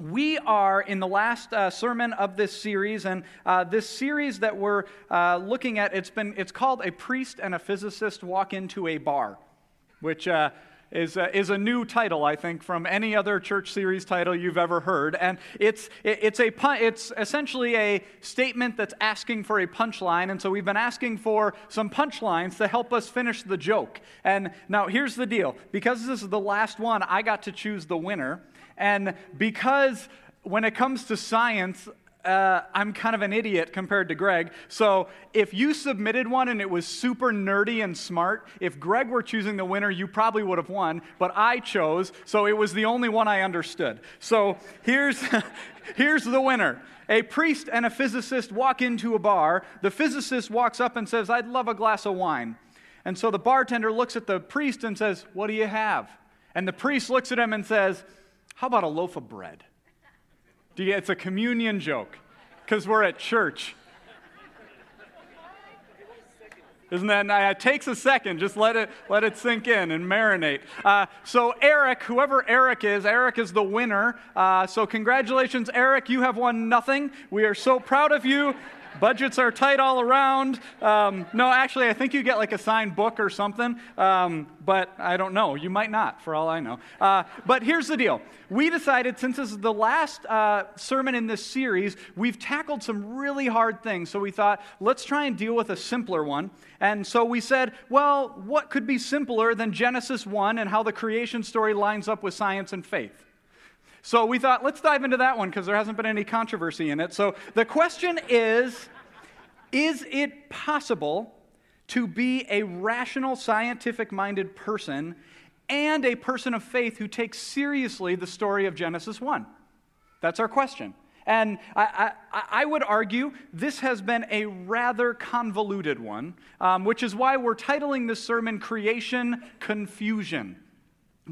We are in the last uh, sermon of this series, and uh, this series that we're uh, looking at, it's, been, it's called A Priest and a Physicist Walk Into a Bar, which uh, is, uh, is a new title, I think, from any other church series title you've ever heard. And it's, it, it's, a, it's essentially a statement that's asking for a punchline. And so we've been asking for some punchlines to help us finish the joke. And now here's the deal because this is the last one, I got to choose the winner. And because when it comes to science, uh, I'm kind of an idiot compared to Greg. So if you submitted one and it was super nerdy and smart, if Greg were choosing the winner, you probably would have won. But I chose, so it was the only one I understood. So here's, here's the winner. A priest and a physicist walk into a bar. The physicist walks up and says, I'd love a glass of wine. And so the bartender looks at the priest and says, What do you have? And the priest looks at him and says, How about a loaf of bread? Do you, it's a communion joke because we're at church. Isn't that nice? It takes a second. Just let it, let it sink in and marinate. Uh, so, Eric, whoever Eric is, Eric is the winner. Uh, so, congratulations, Eric. You have won nothing. We are so proud of you. Budgets are tight all around. Um, no, actually, I think you get like a signed book or something, um, but I don't know. You might not, for all I know. Uh, but here's the deal we decided, since this is the last uh, sermon in this series, we've tackled some really hard things. So we thought, let's try and deal with a simpler one. And so we said, well, what could be simpler than Genesis 1 and how the creation story lines up with science and faith? So we thought, let's dive into that one because there hasn't been any controversy in it. So the question is Is it possible to be a rational, scientific minded person and a person of faith who takes seriously the story of Genesis 1? That's our question. And I, I, I, would argue this has been a rather convoluted one, um, which is why we're titling this sermon Creation Confusion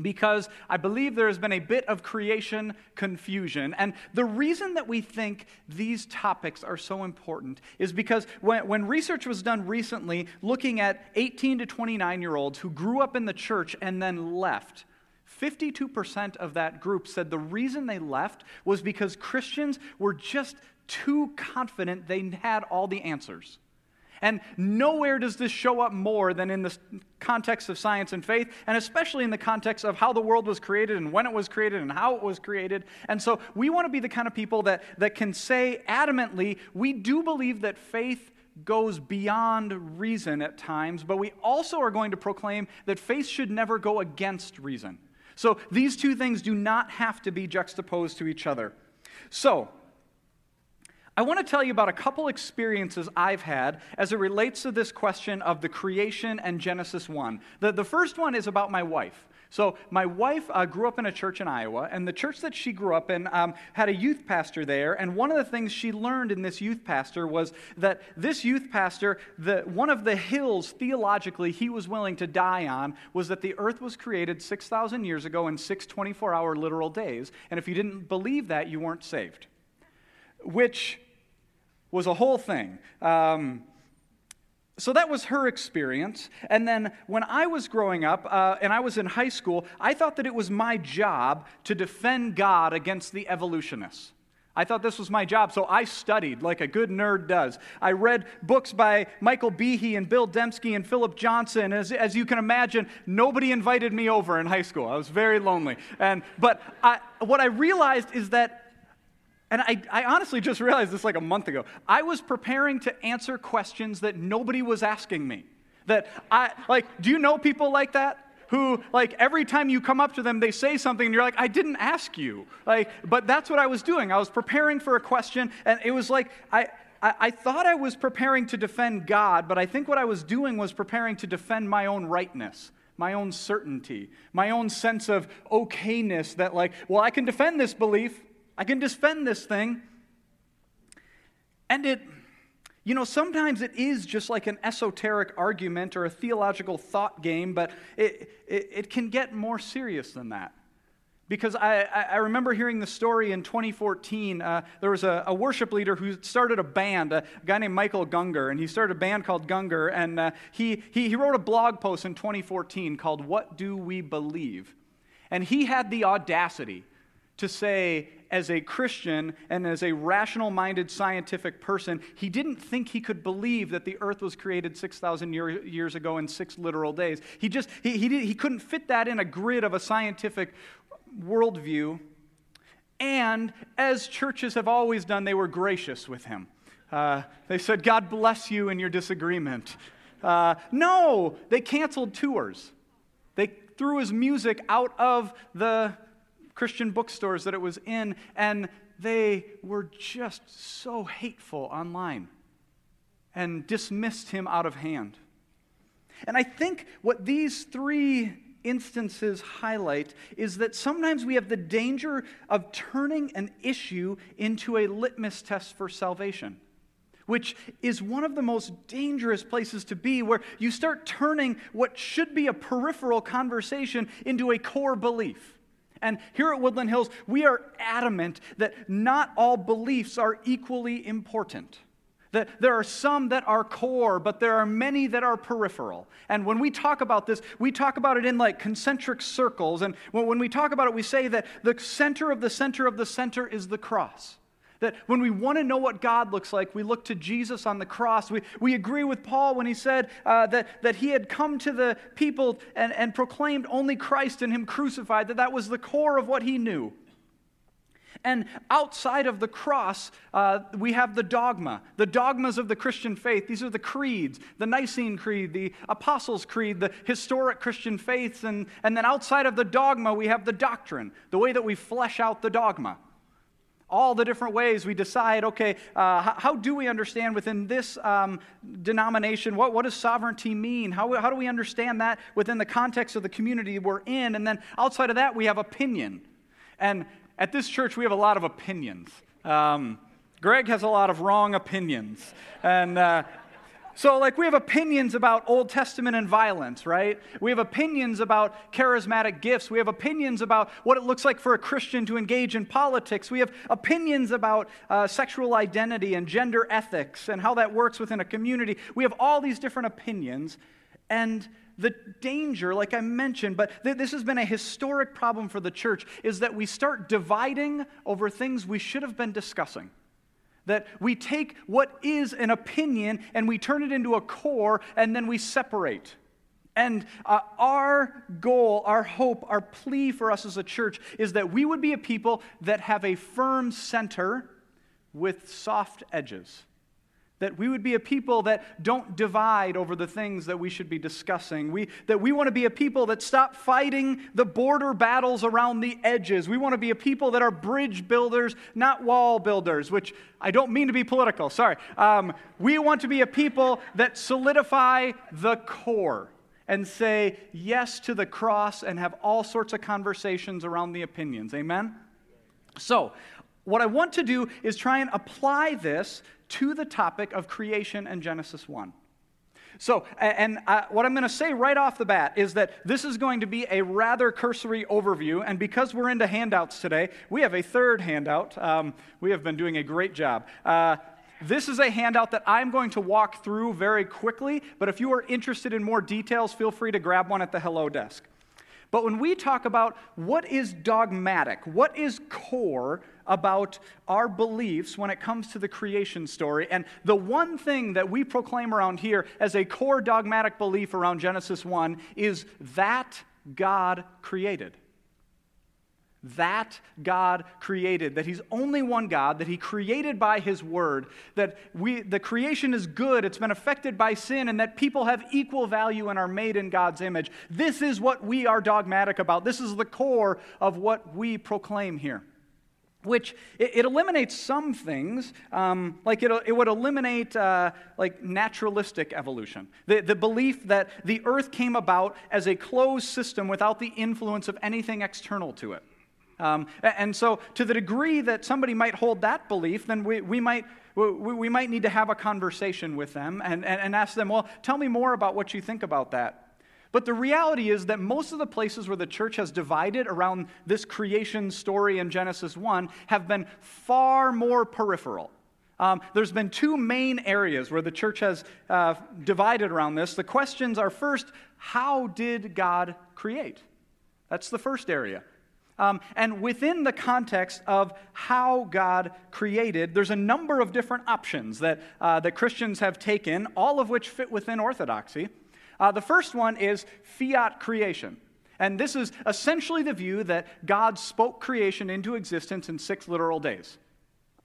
because I believe there has been a bit of creation confusion. And the reason that we think these topics are so important is because when, when, research was done recently looking at 18 to 29 year olds who grew up in the church and then left, 52% of that group said the reason they left was because Christians were just too confident they had all the answers. And nowhere does this show up more than in the context of science and faith, and especially in the context of how the world was created and when it was created and how it was created. And so we want to be the kind of people that, that can say adamantly, we do believe that faith goes beyond reason at times, but we also are going to proclaim that faith should never go against reason. So these two things do not have to be juxtaposed to each other. So, I want to tell you about a couple experiences I've had as it relates to this question of the creation and Genesis 1. The, the first one is about my wife. So, my wife uh, grew up in a church in Iowa, and the church that she grew up in um, had a youth pastor there. And one of the things she learned in this youth pastor was that this youth pastor, the, one of the hills theologically he was willing to die on was that the earth was created 6,000 years ago in six 24 hour literal days. And if you didn't believe that, you weren't saved. Which was a whole thing. Um, so that was her experience. And then when I was growing up uh, and I was in high school, I thought that it was my job to defend God against the evolutionists. I thought this was my job, so I studied like a good nerd does. I read books by Michael Behe and Bill Dembski and Philip Johnson. As, as you can imagine, nobody invited me over in high school. I was very lonely. And, but I, what I realized is that and I, I, honestly just realized this like a month ago. I was preparing to answer questions that nobody was asking me. That I, like, do you know people like that? Who, like, every time you come up to them, they say something and you're like, I didn't ask you. Like, but that's what I was doing. I was preparing for a question and it was like, I, I, I thought I was preparing to defend God, but I think what I was doing was preparing to defend my own rightness my own certainty, my own sense of okayness that, like, well, I can defend this belief, I can defend this thing. And it, you know, sometimes it is just like an esoteric argument or a theological thought game, but it, it, it can get more serious than that. Because I, I remember hearing the story in 2014. Uh, there was a, a, worship leader who started a band, a guy named Michael Gungor, and he started a band called Gungor. And uh, he, he, he wrote a blog post in 2014 called What Do We Believe? And he had the audacity to say, as a Christian and as a rational minded scientific person, he didn't think he could believe that the earth was created 6,000 year, years ago in six literal days. He just, he, he, did, he couldn't fit that in a grid of a scientific worldview. And as churches have always done, they were gracious with him. Uh, they said, God bless you in your disagreement. Uh, no, they canceled tours. They threw his music out of the Christian bookstores that it was in, and they were just so hateful online and dismissed him out of hand. And I think what these three instances highlight is that sometimes we have the danger of turning an issue into a litmus test for salvation which is one of the most dangerous places to be, where you start turning what should be a peripheral conversation into a core belief. And here at Woodland Hills, we are adamant that not all beliefs are equally important. That there are some that are core, but there are many that are peripheral. And when we talk about this, we talk about it in like concentric circles. And when we talk about it, we say that the center of the center of the center is the cross. That when we want to know what God looks like, we look to Jesus on the cross. We, we agree with Paul when he said uh, that, that he had come to the people and, and proclaimed only Christ and him crucified, that that was the core of what he knew. And outside of the cross, uh, we have the dogma, the dogmas of the Christian faith. These are the creeds, the Nicene Creed, the Apostles' Creed, the historic Christian faiths. And, and then outside of the dogma, we have the doctrine, the way that we flesh out the dogma all the different ways we decide okay uh, how, how, do we understand within this um, denomination? What, what does sovereignty mean? How, how do we understand that within the context of the community we're in? And then outside of that we have opinion. And at this church we have a lot of opinions. Um, greg has a lot of wrong opinions. And uh, so, like, we have opinions about Old Testament and violence, right? We have opinions about charismatic gifts. We have opinions about what it looks like for a Christian to engage in politics. We have opinions about uh, sexual identity and gender ethics and how that works within a community. We have all these different opinions. And the danger, like I mentioned, but th- this has been a historic problem for the church, is that we start dividing over things we should have been discussing. That we take what is an opinion and we turn it into a core and then we separate. And uh, our goal, our hope, our plea for us as a church is that we would be a people that have a firm center with soft edges. That we would be a people that don't divide over the things that we should be discussing. We, that we want to be a people that stop fighting the border battles around the edges. We want to be a people that are bridge builders, not wall builders, which I don't mean to be political, sorry. Um, we want to be a people that solidify the core and say yes to the cross and have all sorts of conversations around the opinions. Amen? So, what I want to do is try and apply this to the topic of creation and Genesis 1. So, and uh, what I'm going to say right off the bat is that this is going to be a rather cursory overview. And because we're into handouts today, we have a third handout. Um, we have been doing a great job. Uh, this is a handout that I'm going to walk through very quickly, but if you are interested in more details, feel free to grab one at the hello desk. But when we talk about what is dogmatic, what is core about our beliefs when it comes to the creation story, and the one thing that we proclaim around here as a core dogmatic belief around Genesis 1 is that God created that God created, that He's only one God, that He created by His Word, that we, the creation is good, it's been affected by sin, and that people have equal value and are made in God's image. This is what we are dogmatic about. This is the core of what we proclaim here. Which it, eliminates some things, um, like it, it would eliminate uh, like naturalistic evolution, the, the belief that the earth came about as a closed system without the influence of anything external to it. Um, and so, to the degree that somebody might hold that belief, then we, we, might, we, might need to have a conversation with them and, and, and ask them, well, tell me more about what you think about that. But the reality is that most of the places where the church has divided around this creation story in Genesis 1 have been far more peripheral. Um, there's been two main areas where the church has uh, divided around this. The questions are first, how did God create? That's the first area. Um, and within the context of how God created, there's a number of different options that, uh, that Christians have taken, all of which fit within orthodoxy. Uh, the first one is fiat creation. And this is essentially the view that God spoke creation into existence in six literal days.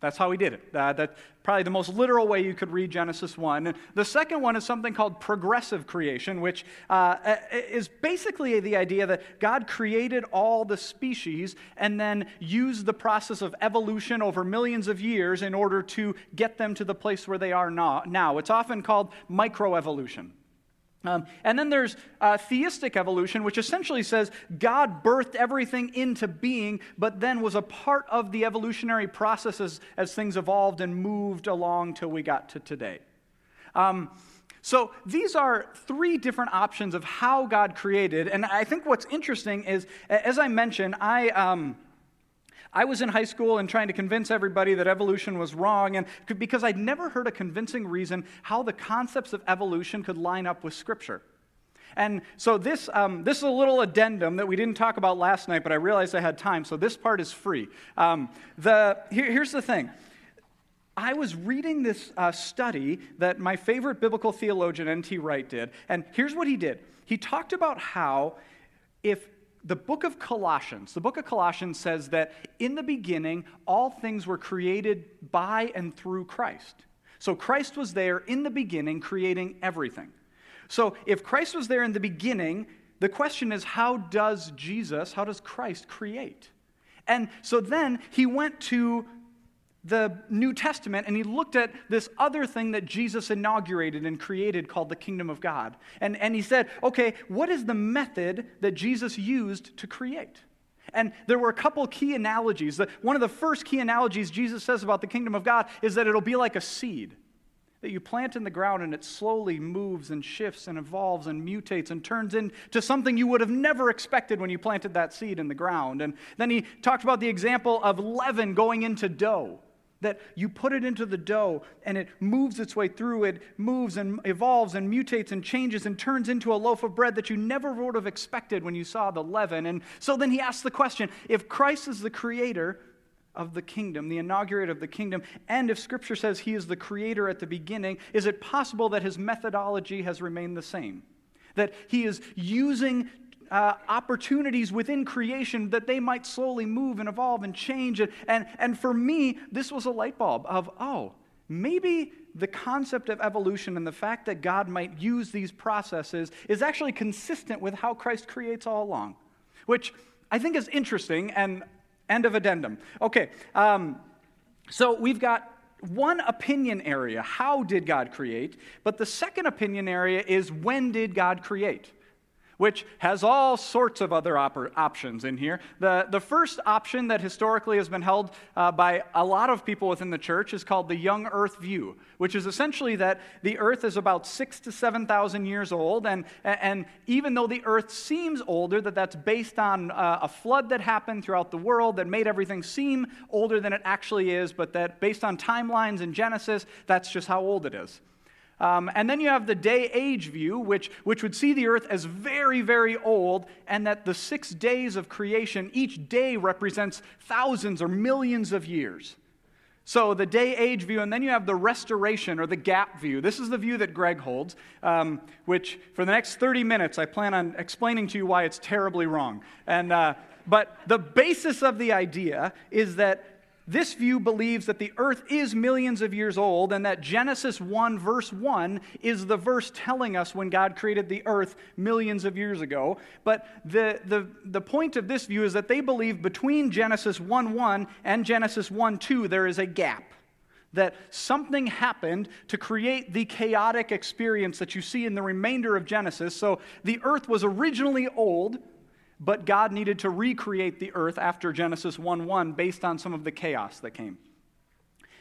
That's how he did it. Uh, that's probably the most literal way you could read Genesis 1. And the second one is something called progressive creation, which uh, is basically the idea that God created all the species and then used the process of evolution over millions of years in order to get them to the place where they are now. It's often called microevolution. Um, and then there's uh, theistic evolution, which essentially says God birthed everything into being, but then was a part of the evolutionary processes as things evolved and moved along till we got to today. Um, so these are three different options of how God created. And I think what's interesting is, as I mentioned, I. Um, I was in high school and trying to convince everybody that evolution was wrong, and because I'd never heard a convincing reason how the concepts of evolution could line up with Scripture. And so this, um, this is a little addendum that we didn't talk about last night, but I realized I had time, so this part is free. Um, the, here, here's the thing. I was reading this uh, study that my favorite biblical theologian, N.T. Wright, did, and here's what he did. He talked about how if the book of Colossians, the book of Colossians says that in the beginning, all things were created by and through Christ. So Christ was there in the beginning, creating everything. So if Christ was there in the beginning, the question is how does Jesus, how does Christ create? And so then he went to the New Testament and he looked at this other thing that Jesus inaugurated and created called the kingdom of God. And, and he said, okay, what is the method that Jesus used to create? And there were a couple key analogies. One of the first key analogies Jesus says about the kingdom of God is that it'll be like a seed that you plant in the ground and it slowly moves and shifts and evolves and mutates and turns into something you would have never expected when you planted that seed in the ground. And then he talked about the example of leaven going into dough that you put it into the dough and it moves its way through, it moves and evolves and mutates and changes and turns into a loaf of bread that you never would have expected when you saw the leaven. And so then he asks the question if Christ is the creator of the kingdom, the inaugurator of the kingdom, and if scripture says he is the creator at the beginning, is it possible that his methodology has remained the same? That he is using uh, opportunities within creation that they might slowly move and evolve and change. And, and, and for me, this was a light bulb of, oh, maybe the concept of evolution and the fact that God might use these processes is actually consistent with how Christ creates all along, which I think is interesting and end of addendum. Okay, um, so we've got one opinion area how did God create? But the second opinion area is when did God create? Which has all sorts of other op- options in here. The, the first option that historically has been held uh, by a lot of people within the church is called the young earth view, which is essentially that the earth is about six to 7,000 years old. And, and even though the earth seems older, that that's based on uh, a flood that happened throughout the world that made everything seem older than it actually is, but that based on timelines in Genesis, that's just how old it is. Um, and then you have the day age view, which, which would see the earth as very, very old, and that the six days of creation, each day represents thousands or millions of years. So the day age view, and then you have the restoration or the gap view. This is the view that Greg holds, um, which for the next 30 minutes I plan on explaining to you why it's terribly wrong. And, uh, but the basis of the idea is that this view believes that the earth is millions of years old and that Genesis 1, verse 1, is the verse telling us when God created the earth millions of years ago. But the, the, the point of this view is that they believe between Genesis 1 1 and Genesis 1 2, there is a gap. That something happened to create the chaotic experience that you see in the remainder of Genesis. So the earth was originally old, but God needed to recreate the earth after Genesis 1 1 based on some of the chaos that came.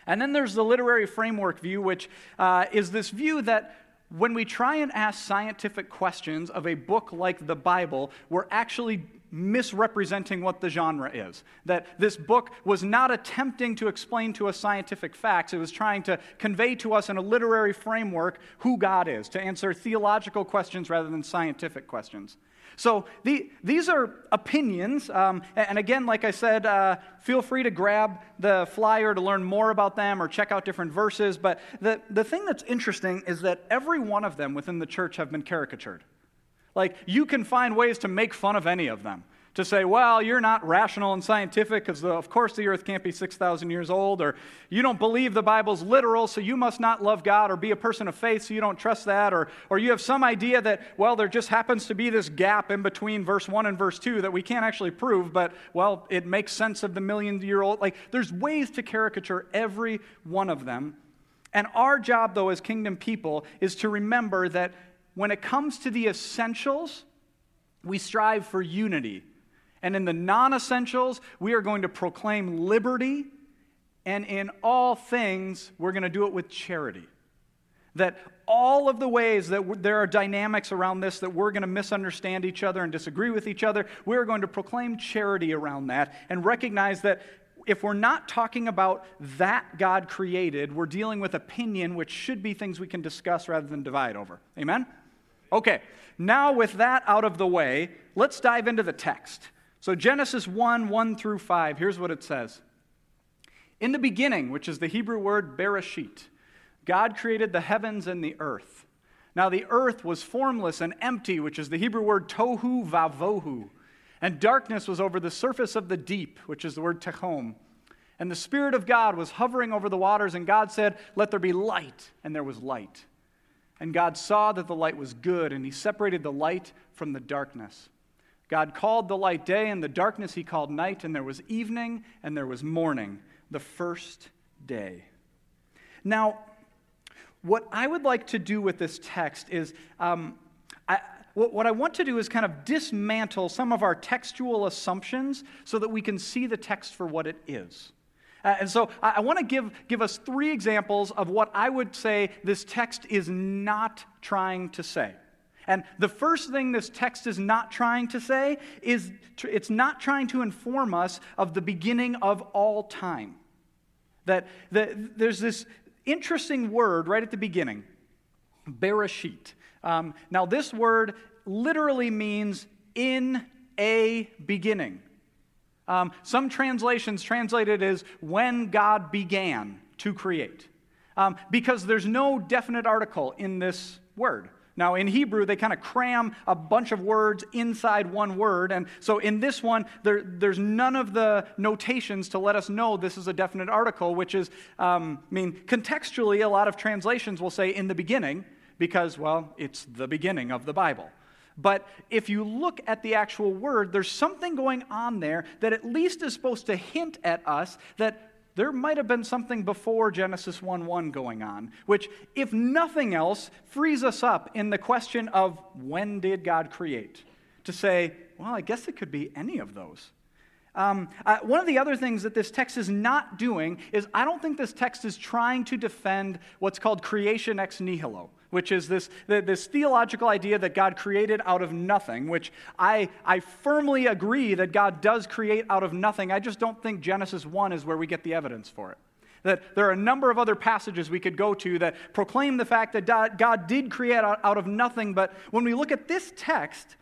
And then there's the literary framework view, which uh, is this view that when we try and ask scientific questions of a book like the Bible, we're actually misrepresenting what the genre is. That this book was not attempting to explain to us scientific facts, it was trying to convey to us in a literary framework who God is, to answer theological questions rather than scientific questions. So the, these are opinions. Um, and again, like I said, uh, feel free to grab the flyer to learn more about them or check out different verses. But the, the thing that's interesting is that every one of them within the church have been caricatured. Like, you can find ways to make fun of any of them to say, well, you're not rational and scientific because, uh, of course, the earth can't be 6,000 years old, or you don't believe the Bible's literal, so you must not love God, or be a person of faith, so you don't trust that, or, or you have some idea that, well, there just happens to be this gap in between verse 1 and verse 2 that we can't actually prove, but, well, it makes sense of the million year old. Like, there's ways to caricature every one of them. And our job, though, as kingdom people, is to remember that when it comes to the essentials, we strive for unity and in the non essentials, we are going to proclaim liberty. And in all things, we're going to do it with charity. That all of the ways that there are dynamics around this that we're going to misunderstand each other and disagree with each other, we're going to proclaim charity around that and recognize that if we're not talking about that God created, we're dealing with opinion, which should be things we can discuss rather than divide over. Amen? Okay, now with that out of the way, let's dive into the text. So, Genesis 1 1 through 5, here's what it says In the beginning, which is the Hebrew word bereshit, God created the heavens and the earth. Now, the earth was formless and empty, which is the Hebrew word tohu vavohu. And darkness was over the surface of the deep, which is the word tehom. And the Spirit of God was hovering over the waters, and God said, Let there be light. And there was light. And God saw that the light was good, and He separated the light from the darkness. God called the light day, and the darkness he called night, and there was evening and there was morning, the first day. Now, what I would like to do with this text is um, I, what I want to do is kind of dismantle some of our textual assumptions so that we can see the text for what it is. Uh, and so I, I want to give, give us three examples of what I would say this text is not trying to say. And the first thing this text is not trying to say is it's not trying to inform us of the beginning of all time. That, that there's this interesting word right at the beginning, bereshit. Um, now, this word literally means in a beginning. Um, some translations translate it as when God began to create, um, because there's no definite article in this word. Now, in Hebrew, they kind of cram a bunch of words inside one word. And so in this one, there, there's none of the notations to let us know this is a definite article, which is, um, I mean, contextually, a lot of translations will say in the beginning, because, well, it's the beginning of the Bible. But if you look at the actual word, there's something going on there that at least is supposed to hint at us that there might have been something before Genesis 1 1 going on, which, if nothing else, frees us up in the question of when did God create? To say, well, I guess it could be any of those. Um, uh, one of the other things that this text is not doing is I don't think this text is trying to defend what's called creation ex nihilo which is this, this theological idea that God created out of nothing, which I, I firmly agree that God does create out of nothing. I just don't think Genesis 1 is where we get the evidence for it. That there are a number of other passages we could go to that proclaim the fact that God did create out of nothing, but when we look at this text,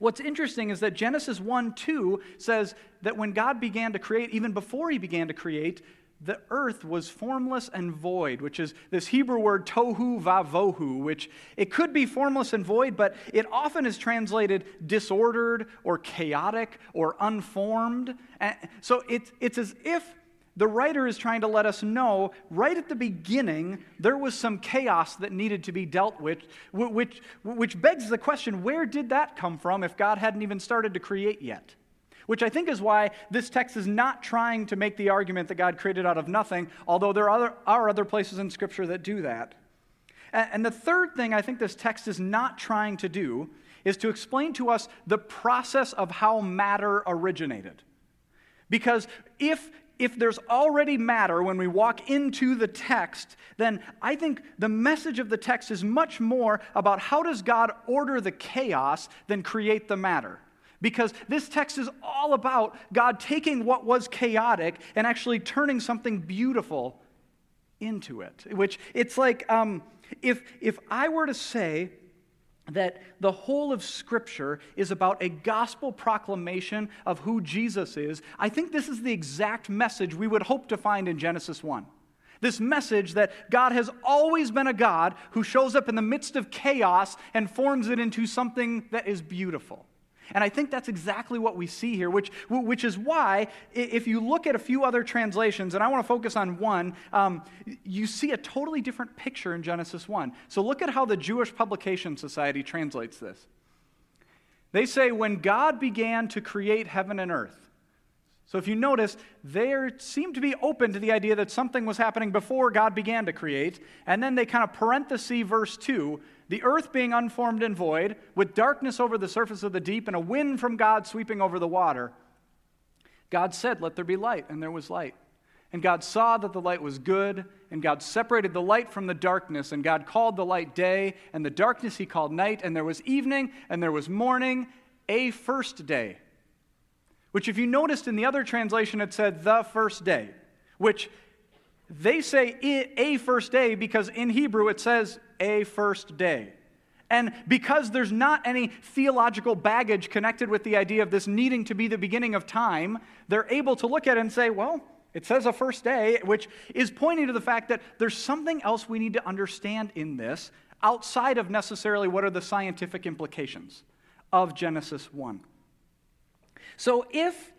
What's interesting is that Genesis 1 2 says that when God began to create, even before he began to create, the earth was formless and void, which is this Hebrew word tohu vavohu, which it could be formless and void, but it often is translated disordered or chaotic or unformed. And so it's, it's as if the writer is trying to let us know right at the beginning there was some chaos that needed to be dealt with, which, which begs the question where did that come from if God hadn't even started to create yet? Which I think is why this text is not trying to make the argument that God created out of nothing, although there are other, are other places in Scripture that do that. And the third thing I think this text is not trying to do is to explain to us the process of how matter originated. Because if, if there's already matter when we walk into the text, then I think the message of the text is much more about how does God order the chaos than create the matter. Because this text is all about God taking what was chaotic and actually turning something beautiful into it. Which it's like um, if, if I were to say that the whole of Scripture is about a gospel proclamation of who Jesus is, I think this is the exact message we would hope to find in Genesis 1. This message that God has always been a God who shows up in the midst of chaos and forms it into something that is beautiful. And I think that's exactly what we see here, which, which is why, if you look at a few other translations, and I want to focus on one, um, you see a totally different picture in Genesis 1. So look at how the Jewish Publication Society translates this. They say, when God began to create heaven and earth, so if you notice, they seem to be open to the idea that something was happening before God began to create. And then they kind of parenthesis verse 2 the earth being unformed and void, with darkness over the surface of the deep, and a wind from God sweeping over the water. God said, Let there be light, and there was light. And God saw that the light was good, and God separated the light from the darkness, and God called the light day, and the darkness he called night, and there was evening, and there was morning, a first day. Which, if you noticed in the other translation, it said the first day, which they say a first day because in Hebrew it says a first day. And because there's not any theological baggage connected with the idea of this needing to be the beginning of time, they're able to look at it and say, well, it says a first day, which is pointing to the fact that there's something else we need to understand in this outside of necessarily what are the scientific implications of Genesis 1. So if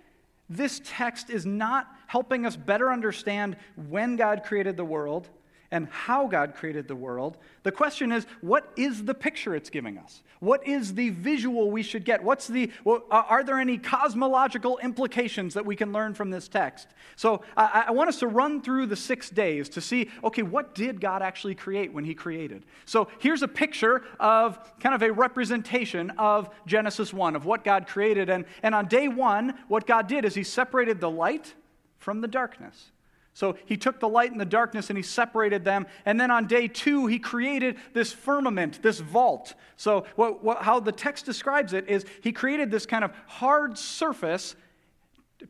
this text is not helping us better understand when God created the world and how God created the world. The question is, what is the picture it's giving us? What is the visual we should get? What's the, are there any cosmological implications that we can learn from this text? So I, I want us to run through the six days to see, okay, what did God actually create when He created? So here's a picture of kind of a representation of Genesis 1, of what God created. And, and on day one, what God did is He separated the light from the darkness. So he took the light and the darkness and he separated them. And then on day two, he created this firmament, this vault. So, what, what, how the text describes it is he created this kind of hard surface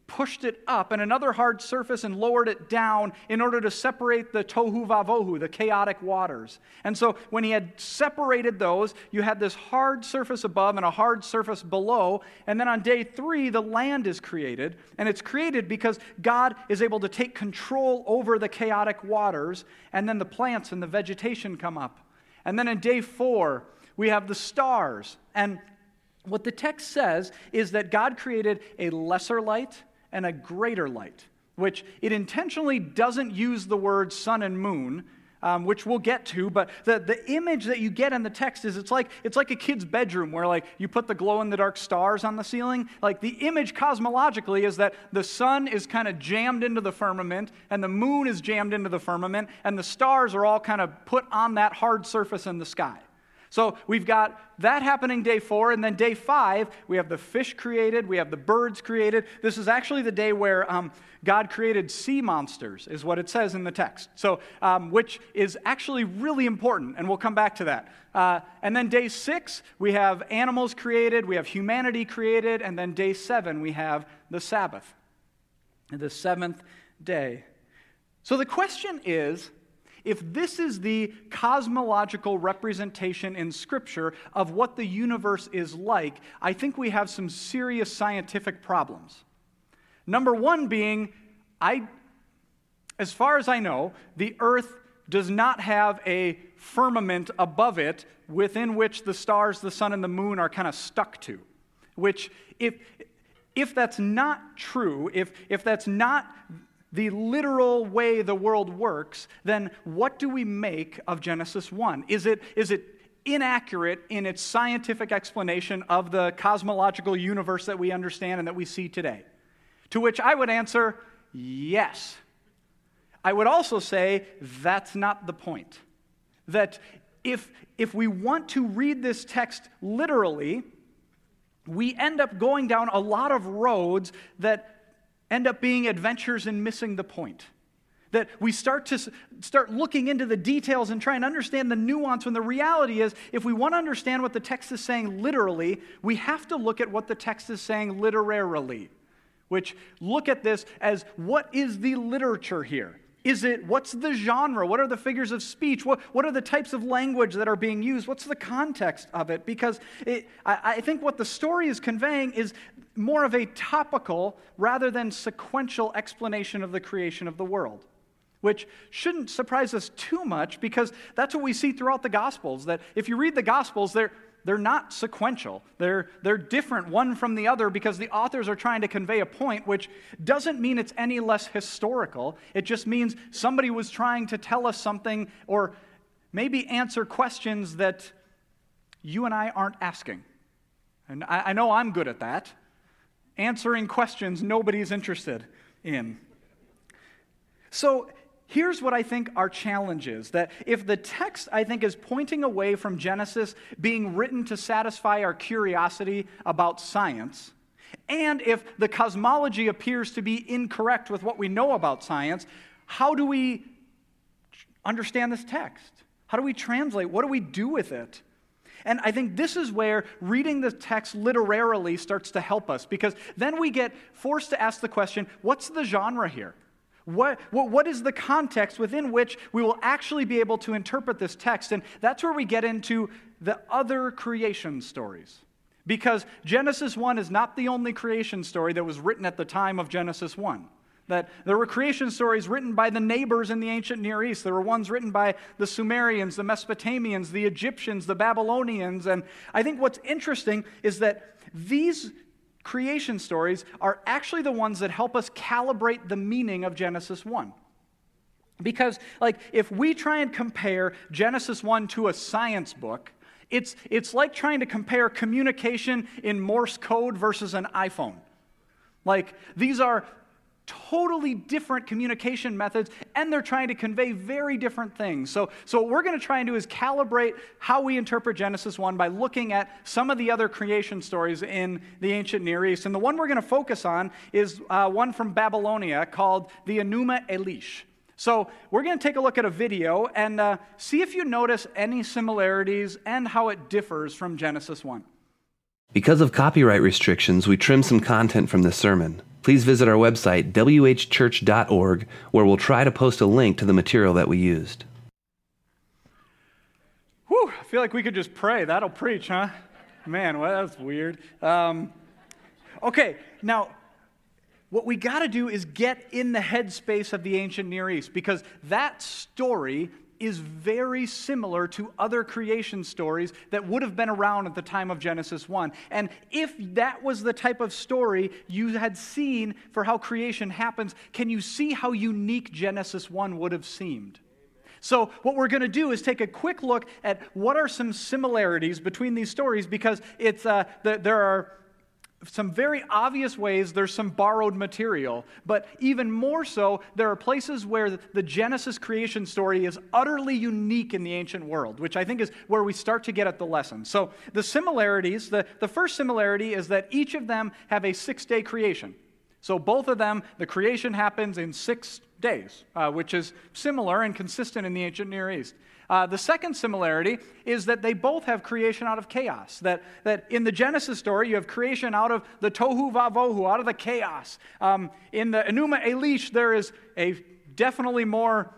pushed it up and another hard surface and lowered it down in order to separate the tohu vavohu, the chaotic waters. And so when he had separated those, you had this hard surface above and a hard surface below. And then on day three, the land is created. And it's created because God is able to take control over the chaotic waters. And then the plants and the vegetation come up. And then in day four, we have the stars. And what the text says is that God created a lesser light and a greater light, which it intentionally doesn't use the word sun and moon. Um, which we'll get to, but the, the image that you get in the text is it's like it's like a kid's bedroom where like you put the glow in the dark stars on the ceiling. Like the image cosmologically is that the sun is kind of jammed into the firmament, and the moon is jammed into the firmament, and the stars are all kind of put on that hard surface in the sky. So we've got that happening day four, and then day five, we have the fish created, we have the birds created. This is actually the day where um, God created sea monsters, is what it says in the text. So, um, which is actually really important, and we'll come back to that. Uh, and then day six, we have animals created, we have humanity created, and then day seven, we have the Sabbath, the seventh day. So the question is, if this is the cosmological representation in Scripture of what the universe is like, I think we have some serious scientific problems. Number one being, I, as far as I know, the earth does not have a firmament above it within which the stars, the sun, and the moon are kind of stuck to. Which, if, if that's not true, if, if that's not the literal way the world works, then what do we make of Genesis 1? Is it, is it inaccurate in its scientific explanation of the cosmological universe that we understand and that we see today? To which I would answer, yes. I would also say that's not the point. That if, if we want to read this text literally, we end up going down a lot of roads that end up being adventures and missing the point. That we start to start looking into the details and try and understand the nuance when the reality is, if we want to understand what the text is saying literally, we have to look at what the text is saying literarily, which look at this as what is the literature here? Is it, what's the genre? What are the figures of speech? What, what are the types of language that are being used? What's the context of it? Because it, I, I think what the story is conveying is more of a topical rather than sequential explanation of the creation of the world which shouldn't surprise us too much because that's what we see throughout the Gospels. That if you read the Gospels, they're, they're not sequential. They're, they're different one from the other because the authors are trying to convey a point, which doesn't mean it's any less historical. It just means somebody was trying to tell us something or maybe answer questions that you and I aren't asking. And I, I know I'm good at that. Answering questions nobody's interested in. So Here's what I think our challenge is that if the text, I think, is pointing away from Genesis being written to satisfy our curiosity about science, and if the cosmology appears to be incorrect with what we know about science, how do we understand this text? How do we translate? What do we do with it? And I think this is where reading the text literarily starts to help us because then we get forced to ask the question what's the genre here? What, what, what is the context within which we will actually be able to interpret this text? And that's where we get into the other creation stories. Because Genesis 1 is not the only creation story that was written at the time of Genesis 1. That there were creation stories written by the neighbors in the ancient Near East. There were ones written by the Sumerians, the Mesopotamians, the Egyptians, the Babylonians. And I think what's interesting is that these creation stories are actually the ones that help us calibrate the meaning of Genesis 1. Because, like, if we try and compare Genesis 1 to a science book, it's, it's like trying to compare communication in Morse code versus an iPhone. Like, these are totally different communication methods and they're trying to convey very different things. So, so what we're going to try and do is calibrate how we interpret Genesis 1 by looking at some of the other creation stories in the ancient Near East. And the one we're going to focus on is uh, one from Babylonia called the Enuma Elish. So we're going to take a look at a video and uh, see if you notice any similarities and how it differs from Genesis 1. Because of copyright restrictions, we trimmed some content from this sermon please visit our website, whchurch.org, where we'll try to post a link to the material that we used. Whew, I feel like we could just pray. That'll preach, huh? Man, well, that's weird. Um, okay, now, what we got to do is get in the headspace of the ancient Near East because that story is very similar to other creation stories that would have been around at the time of Genesis 1. And if that was the type of story you had seen for how creation happens, can you see how unique Genesis 1 would have seemed? So, what we're going to do is take a quick look at what are some similarities between these stories because it's, uh, the, there are some very obvious ways there's some borrowed material, but even more so, there are places where the Genesis creation story is utterly unique in the ancient world, which I think is where we start to get at the lesson. So, the similarities the, the first similarity is that each of them have a six day creation. So, both of them, the creation happens in six days, uh, which is similar and consistent in the ancient Near East. Uh, the second similarity is that they both have creation out of chaos. That, that in the Genesis story, you have creation out of the tohu vavohu, out of the chaos. Um, in the Enuma Elish, there is a definitely more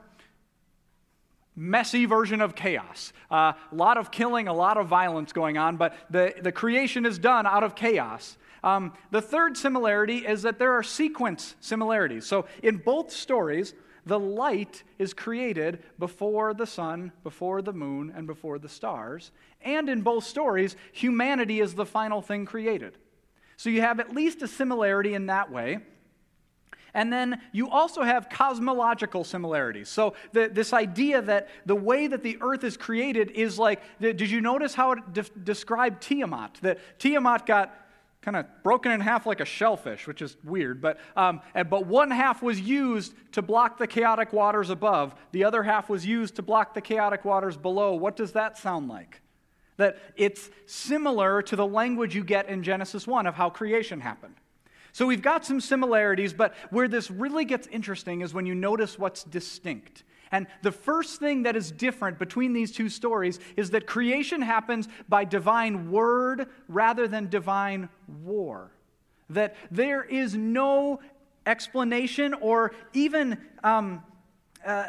messy version of chaos. Uh, a lot of killing, a lot of violence going on, but the, the creation is done out of chaos. Um, the third similarity is that there are sequence similarities. So in both stories, the light is created before the sun, before the moon, and before the stars. And in both stories, humanity is the final thing created. So you have at least a similarity in that way. And then you also have cosmological similarities. So, the, this idea that the way that the earth is created is like, did you notice how it de- described Tiamat? That Tiamat got kind of broken in half like a shellfish, which is weird. But, um, but one half was used to block the chaotic waters above, the other half was used to block the chaotic waters below. What does that sound like? That it's similar to the language you get in Genesis 1 of how creation happened. So we've got some similarities, but where this really gets interesting is when you notice what's distinct. And the first thing that is different between these two stories is that creation happens by divine word rather than divine war. That there is no explanation or even um, uh,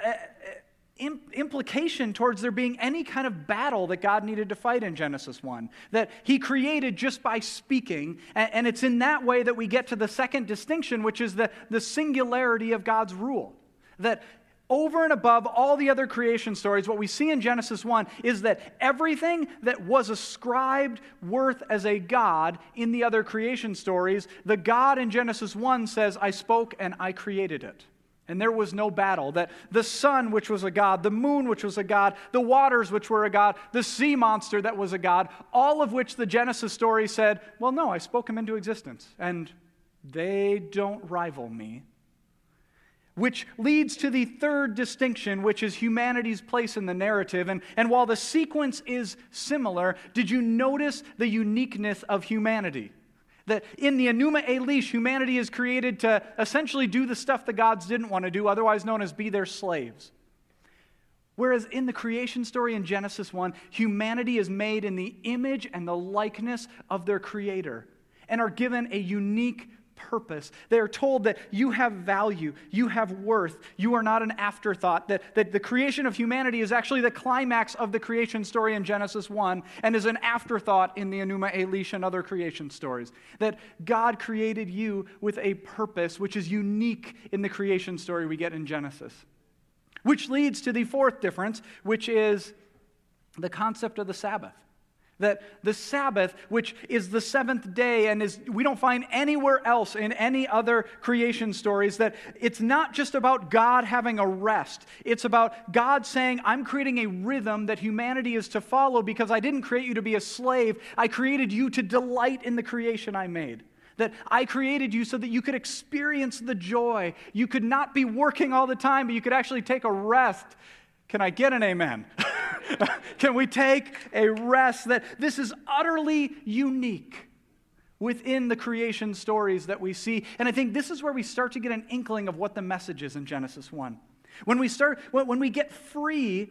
implication towards there being any kind of battle that God needed to fight in Genesis 1. That He created just by speaking. And, and it's in that way that we get to the second distinction, which is the, the singularity of God's rule. That over and above all the other creation stories, what we see in Genesis 1 is that everything that was ascribed worth as a God in the other creation stories, the God in Genesis 1 says, I spoke and I created it. And there was no battle. That the sun, which was a god, the moon, which was a god, the waters, which were a god, the sea monster that was a god, all of which the Genesis story said, Well, no, I spoke them into existence. And they don't rival me. Which leads to the third distinction, which is humanity's place in the narrative. And, and while the sequence is similar, did you notice the uniqueness of humanity? That in the Enuma Elish, humanity is created to essentially do the stuff the gods didn't want to do, otherwise known as be their slaves. Whereas in the creation story in Genesis 1, humanity is made in the image and the likeness of their creator and are given a unique purpose. They are told that you have value, you have worth, you are not an afterthought, that, that the creation of humanity is actually the climax of the creation story in Genesis 1 and is an afterthought in the Enuma Elish and other creation stories. That God created you with a purpose which is unique in the creation story we get in Genesis. Which leads to the fourth difference, which is the concept of the Sabbath. That the Sabbath, which is the seventh day and is we don't find anywhere else in any other creation stories, that it's not just about God having a rest. It's about God saying, I'm creating a rhythm that humanity is to follow because I didn't create you to be a slave. I created you to delight in the creation I made. That I created you so that you could experience the joy. You could not be working all the time, but you could actually take a rest. Can I get an amen? Can we take a rest that this is utterly unique within the creation stories that we see? And I think this is where we start to get an inkling of what the message is in Genesis 1. When we start, when we get free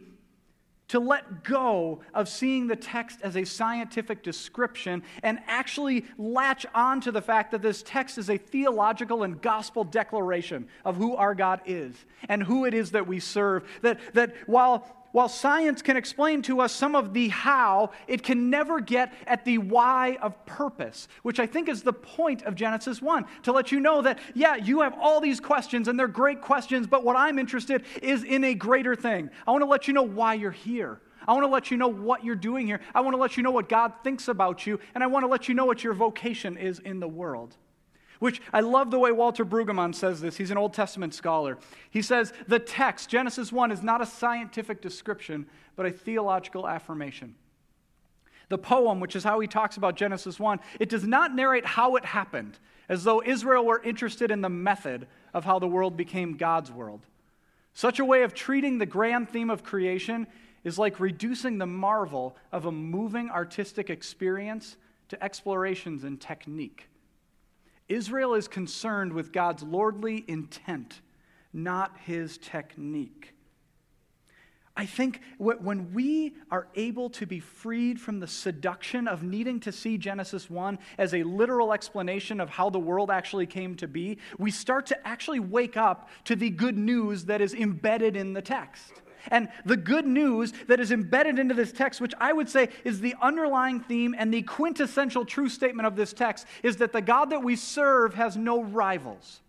to let go of seeing the text as a scientific description and actually latch on to the fact that this text is a theological and gospel declaration of who our God is and who it is that we serve. That, that while while science can explain to us some of the how, it can never get at the why of purpose, which I think is the point of Genesis 1 to let you know that, yeah, you have all these questions and they're great questions, but what I'm interested is in a greater thing. I want to let you know why you're here. I want to let you know what you're doing here. I want to let you know what God thinks about you, and I want to let you know what your vocation is in the world. Which I love the way Walter Brueggemann says this. He's an Old Testament scholar. He says the text, Genesis 1, is not a scientific description, but a theological affirmation. The poem, which is how he talks about Genesis 1, it does not narrate how it happened, as though Israel were interested in the method of how the world became God's world. Such a way of treating the grand theme of creation is like reducing the marvel of a moving artistic experience to explorations in technique. Israel is concerned with God's lordly intent, not his technique. I think when we are able to be freed from the seduction of needing to see Genesis 1 as a literal explanation of how the world actually came to be, we start to actually wake up to the good news that is embedded in the text. And the good news that is embedded into this text, which I would say is the underlying theme and the quintessential true statement of this text, is that the God that we serve has no rivals.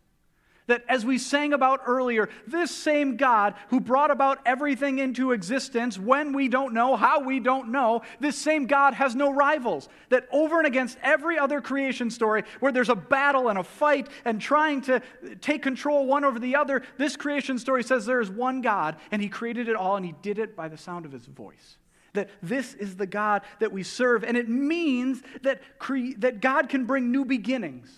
That, as we sang about earlier, this same God who brought about everything into existence when we don't know, how we don't know, this same God has no rivals. That over and against every other creation story where there's a battle and a fight and trying to take control one over the other, this creation story says there is one God and he created it all and he did it by the sound of his voice that this is the God that we serve. And it means that, cre- that God can bring new beginnings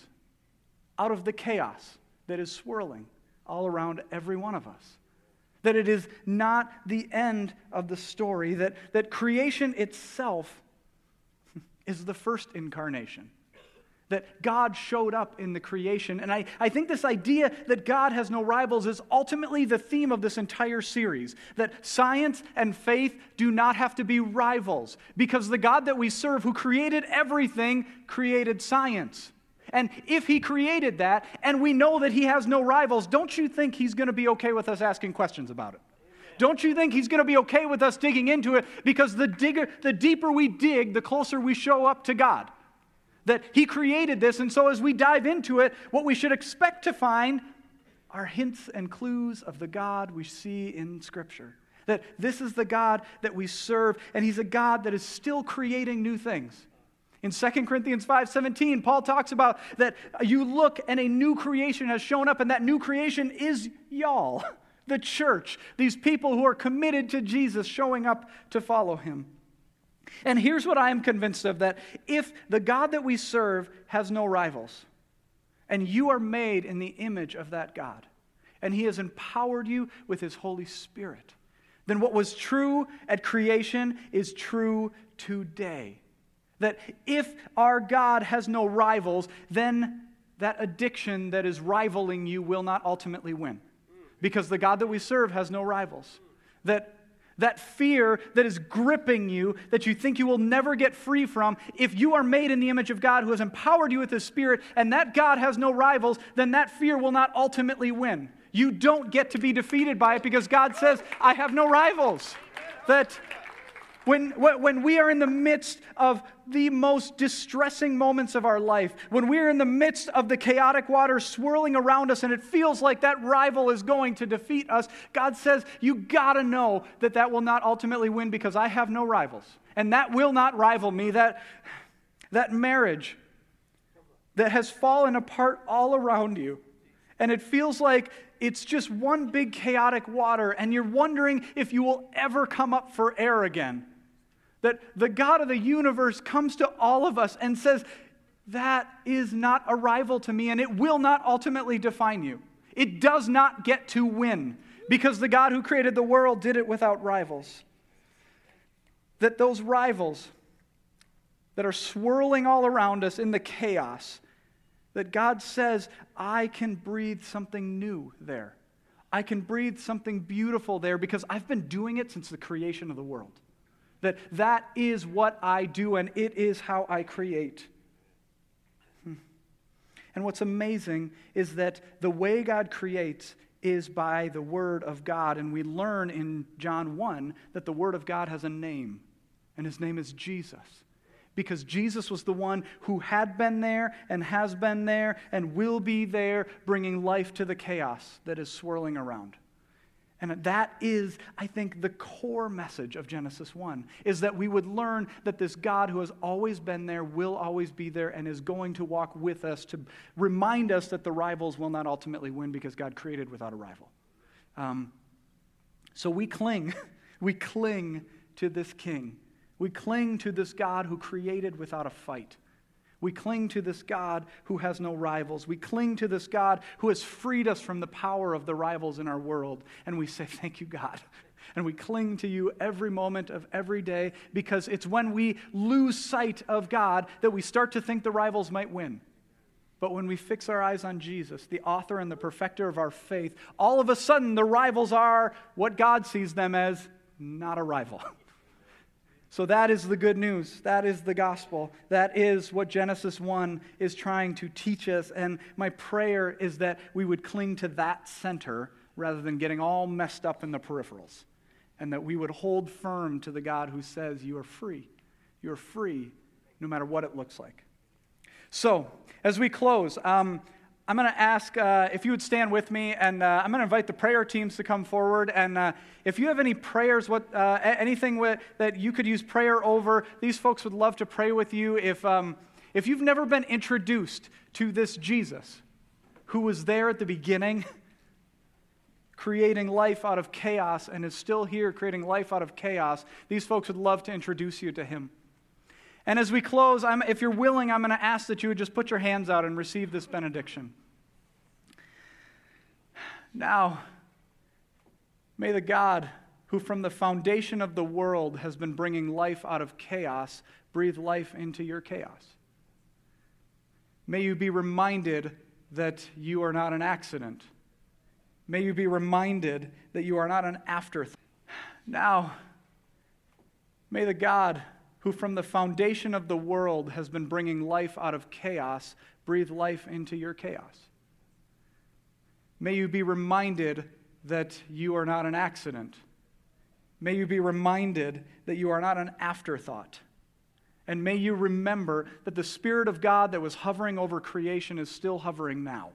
out of the chaos that is swirling all around every one of us. That it is not the end of the story, that, that creation itself is the first incarnation. That God showed up in the creation. And I, I think this idea that God has no rivals is ultimately the theme of this entire series. That science and faith do not have to be rivals, because the God that we serve, who created everything, created science. And if he created that, and we know that he has no rivals, don't you think he's going to be okay with us asking questions about it? Don't you think he's going to be okay with us digging into it? Because the, digger, the deeper we dig, the closer we show up to God. That he created this, and so as we dive into it, what we should expect to find are hints and clues of the God we see in Scripture. That this is the God that we serve, and he's a God that is still creating new things. In 2 Corinthians 5:17, Paul talks about that you look and a new creation has shown up, and that new creation is y'all, the church, these people who are committed to Jesus, showing up to follow him. And here's what I am convinced of that if the God that we serve has no rivals, and you are made in the image of that God, and he has empowered you with his Holy Spirit, then what was true at creation is true today. That if our God has no rivals, then that addiction that is rivaling you will not ultimately win. Because the God that we serve has no rivals. That that fear that is gripping you, that you think you will never get free from, if you are made in the image of God who has empowered you with His Spirit, and that God has no rivals, then that fear will not ultimately win. You don't get to be defeated by it because God says, I have no rivals. That when, when we are in the midst of the most distressing moments of our life, when we are in the midst of the chaotic waters swirling around us and it feels like that rival is going to defeat us, God says, You gotta know that that will not ultimately win because I have no rivals. And that will not rival me. That, that marriage that has fallen apart all around you, and it feels like it's just one big chaotic water, and you're wondering if you will ever come up for air again. That the God of the universe comes to all of us and says, That is not a rival to me, and it will not ultimately define you. It does not get to win because the God who created the world did it without rivals. That those rivals that are swirling all around us in the chaos, that God says, I can breathe something new there. I can breathe something beautiful there because I've been doing it since the creation of the world. That that is what I do and it is how I create. Hmm. And what's amazing is that the way God creates is by the Word of God. And we learn in John 1 that the Word of God has a name, and his name is Jesus. Because Jesus was the one who had been there and has been there and will be there, bringing life to the chaos that is swirling around. And that is, I think, the core message of Genesis 1 is that we would learn that this God who has always been there will always be there and is going to walk with us to remind us that the rivals will not ultimately win because God created without a rival. Um, so we cling, we cling to this king. We cling to this God who created without a fight. We cling to this God who has no rivals. We cling to this God who has freed us from the power of the rivals in our world. And we say, Thank you, God. And we cling to you every moment of every day because it's when we lose sight of God that we start to think the rivals might win. But when we fix our eyes on Jesus, the author and the perfecter of our faith, all of a sudden the rivals are what God sees them as not a rival. So that is the good news. That is the gospel. That is what Genesis 1 is trying to teach us. And my prayer is that we would cling to that center rather than getting all messed up in the peripherals. And that we would hold firm to the God who says, You are free. You're free no matter what it looks like. So, as we close, um, I'm going to ask uh, if you would stand with me, and uh, I'm going to invite the prayer teams to come forward. And uh, if you have any prayers, what, uh, anything with, that you could use prayer over, these folks would love to pray with you. If, um, if you've never been introduced to this Jesus who was there at the beginning, creating life out of chaos, and is still here creating life out of chaos, these folks would love to introduce you to him. And as we close, I'm, if you're willing, I'm going to ask that you would just put your hands out and receive this benediction. Now, may the God who from the foundation of the world has been bringing life out of chaos breathe life into your chaos. May you be reminded that you are not an accident. May you be reminded that you are not an afterthought. Now, may the God who from the foundation of the world has been bringing life out of chaos, breathe life into your chaos. May you be reminded that you are not an accident. May you be reminded that you are not an afterthought. And may you remember that the Spirit of God that was hovering over creation is still hovering now.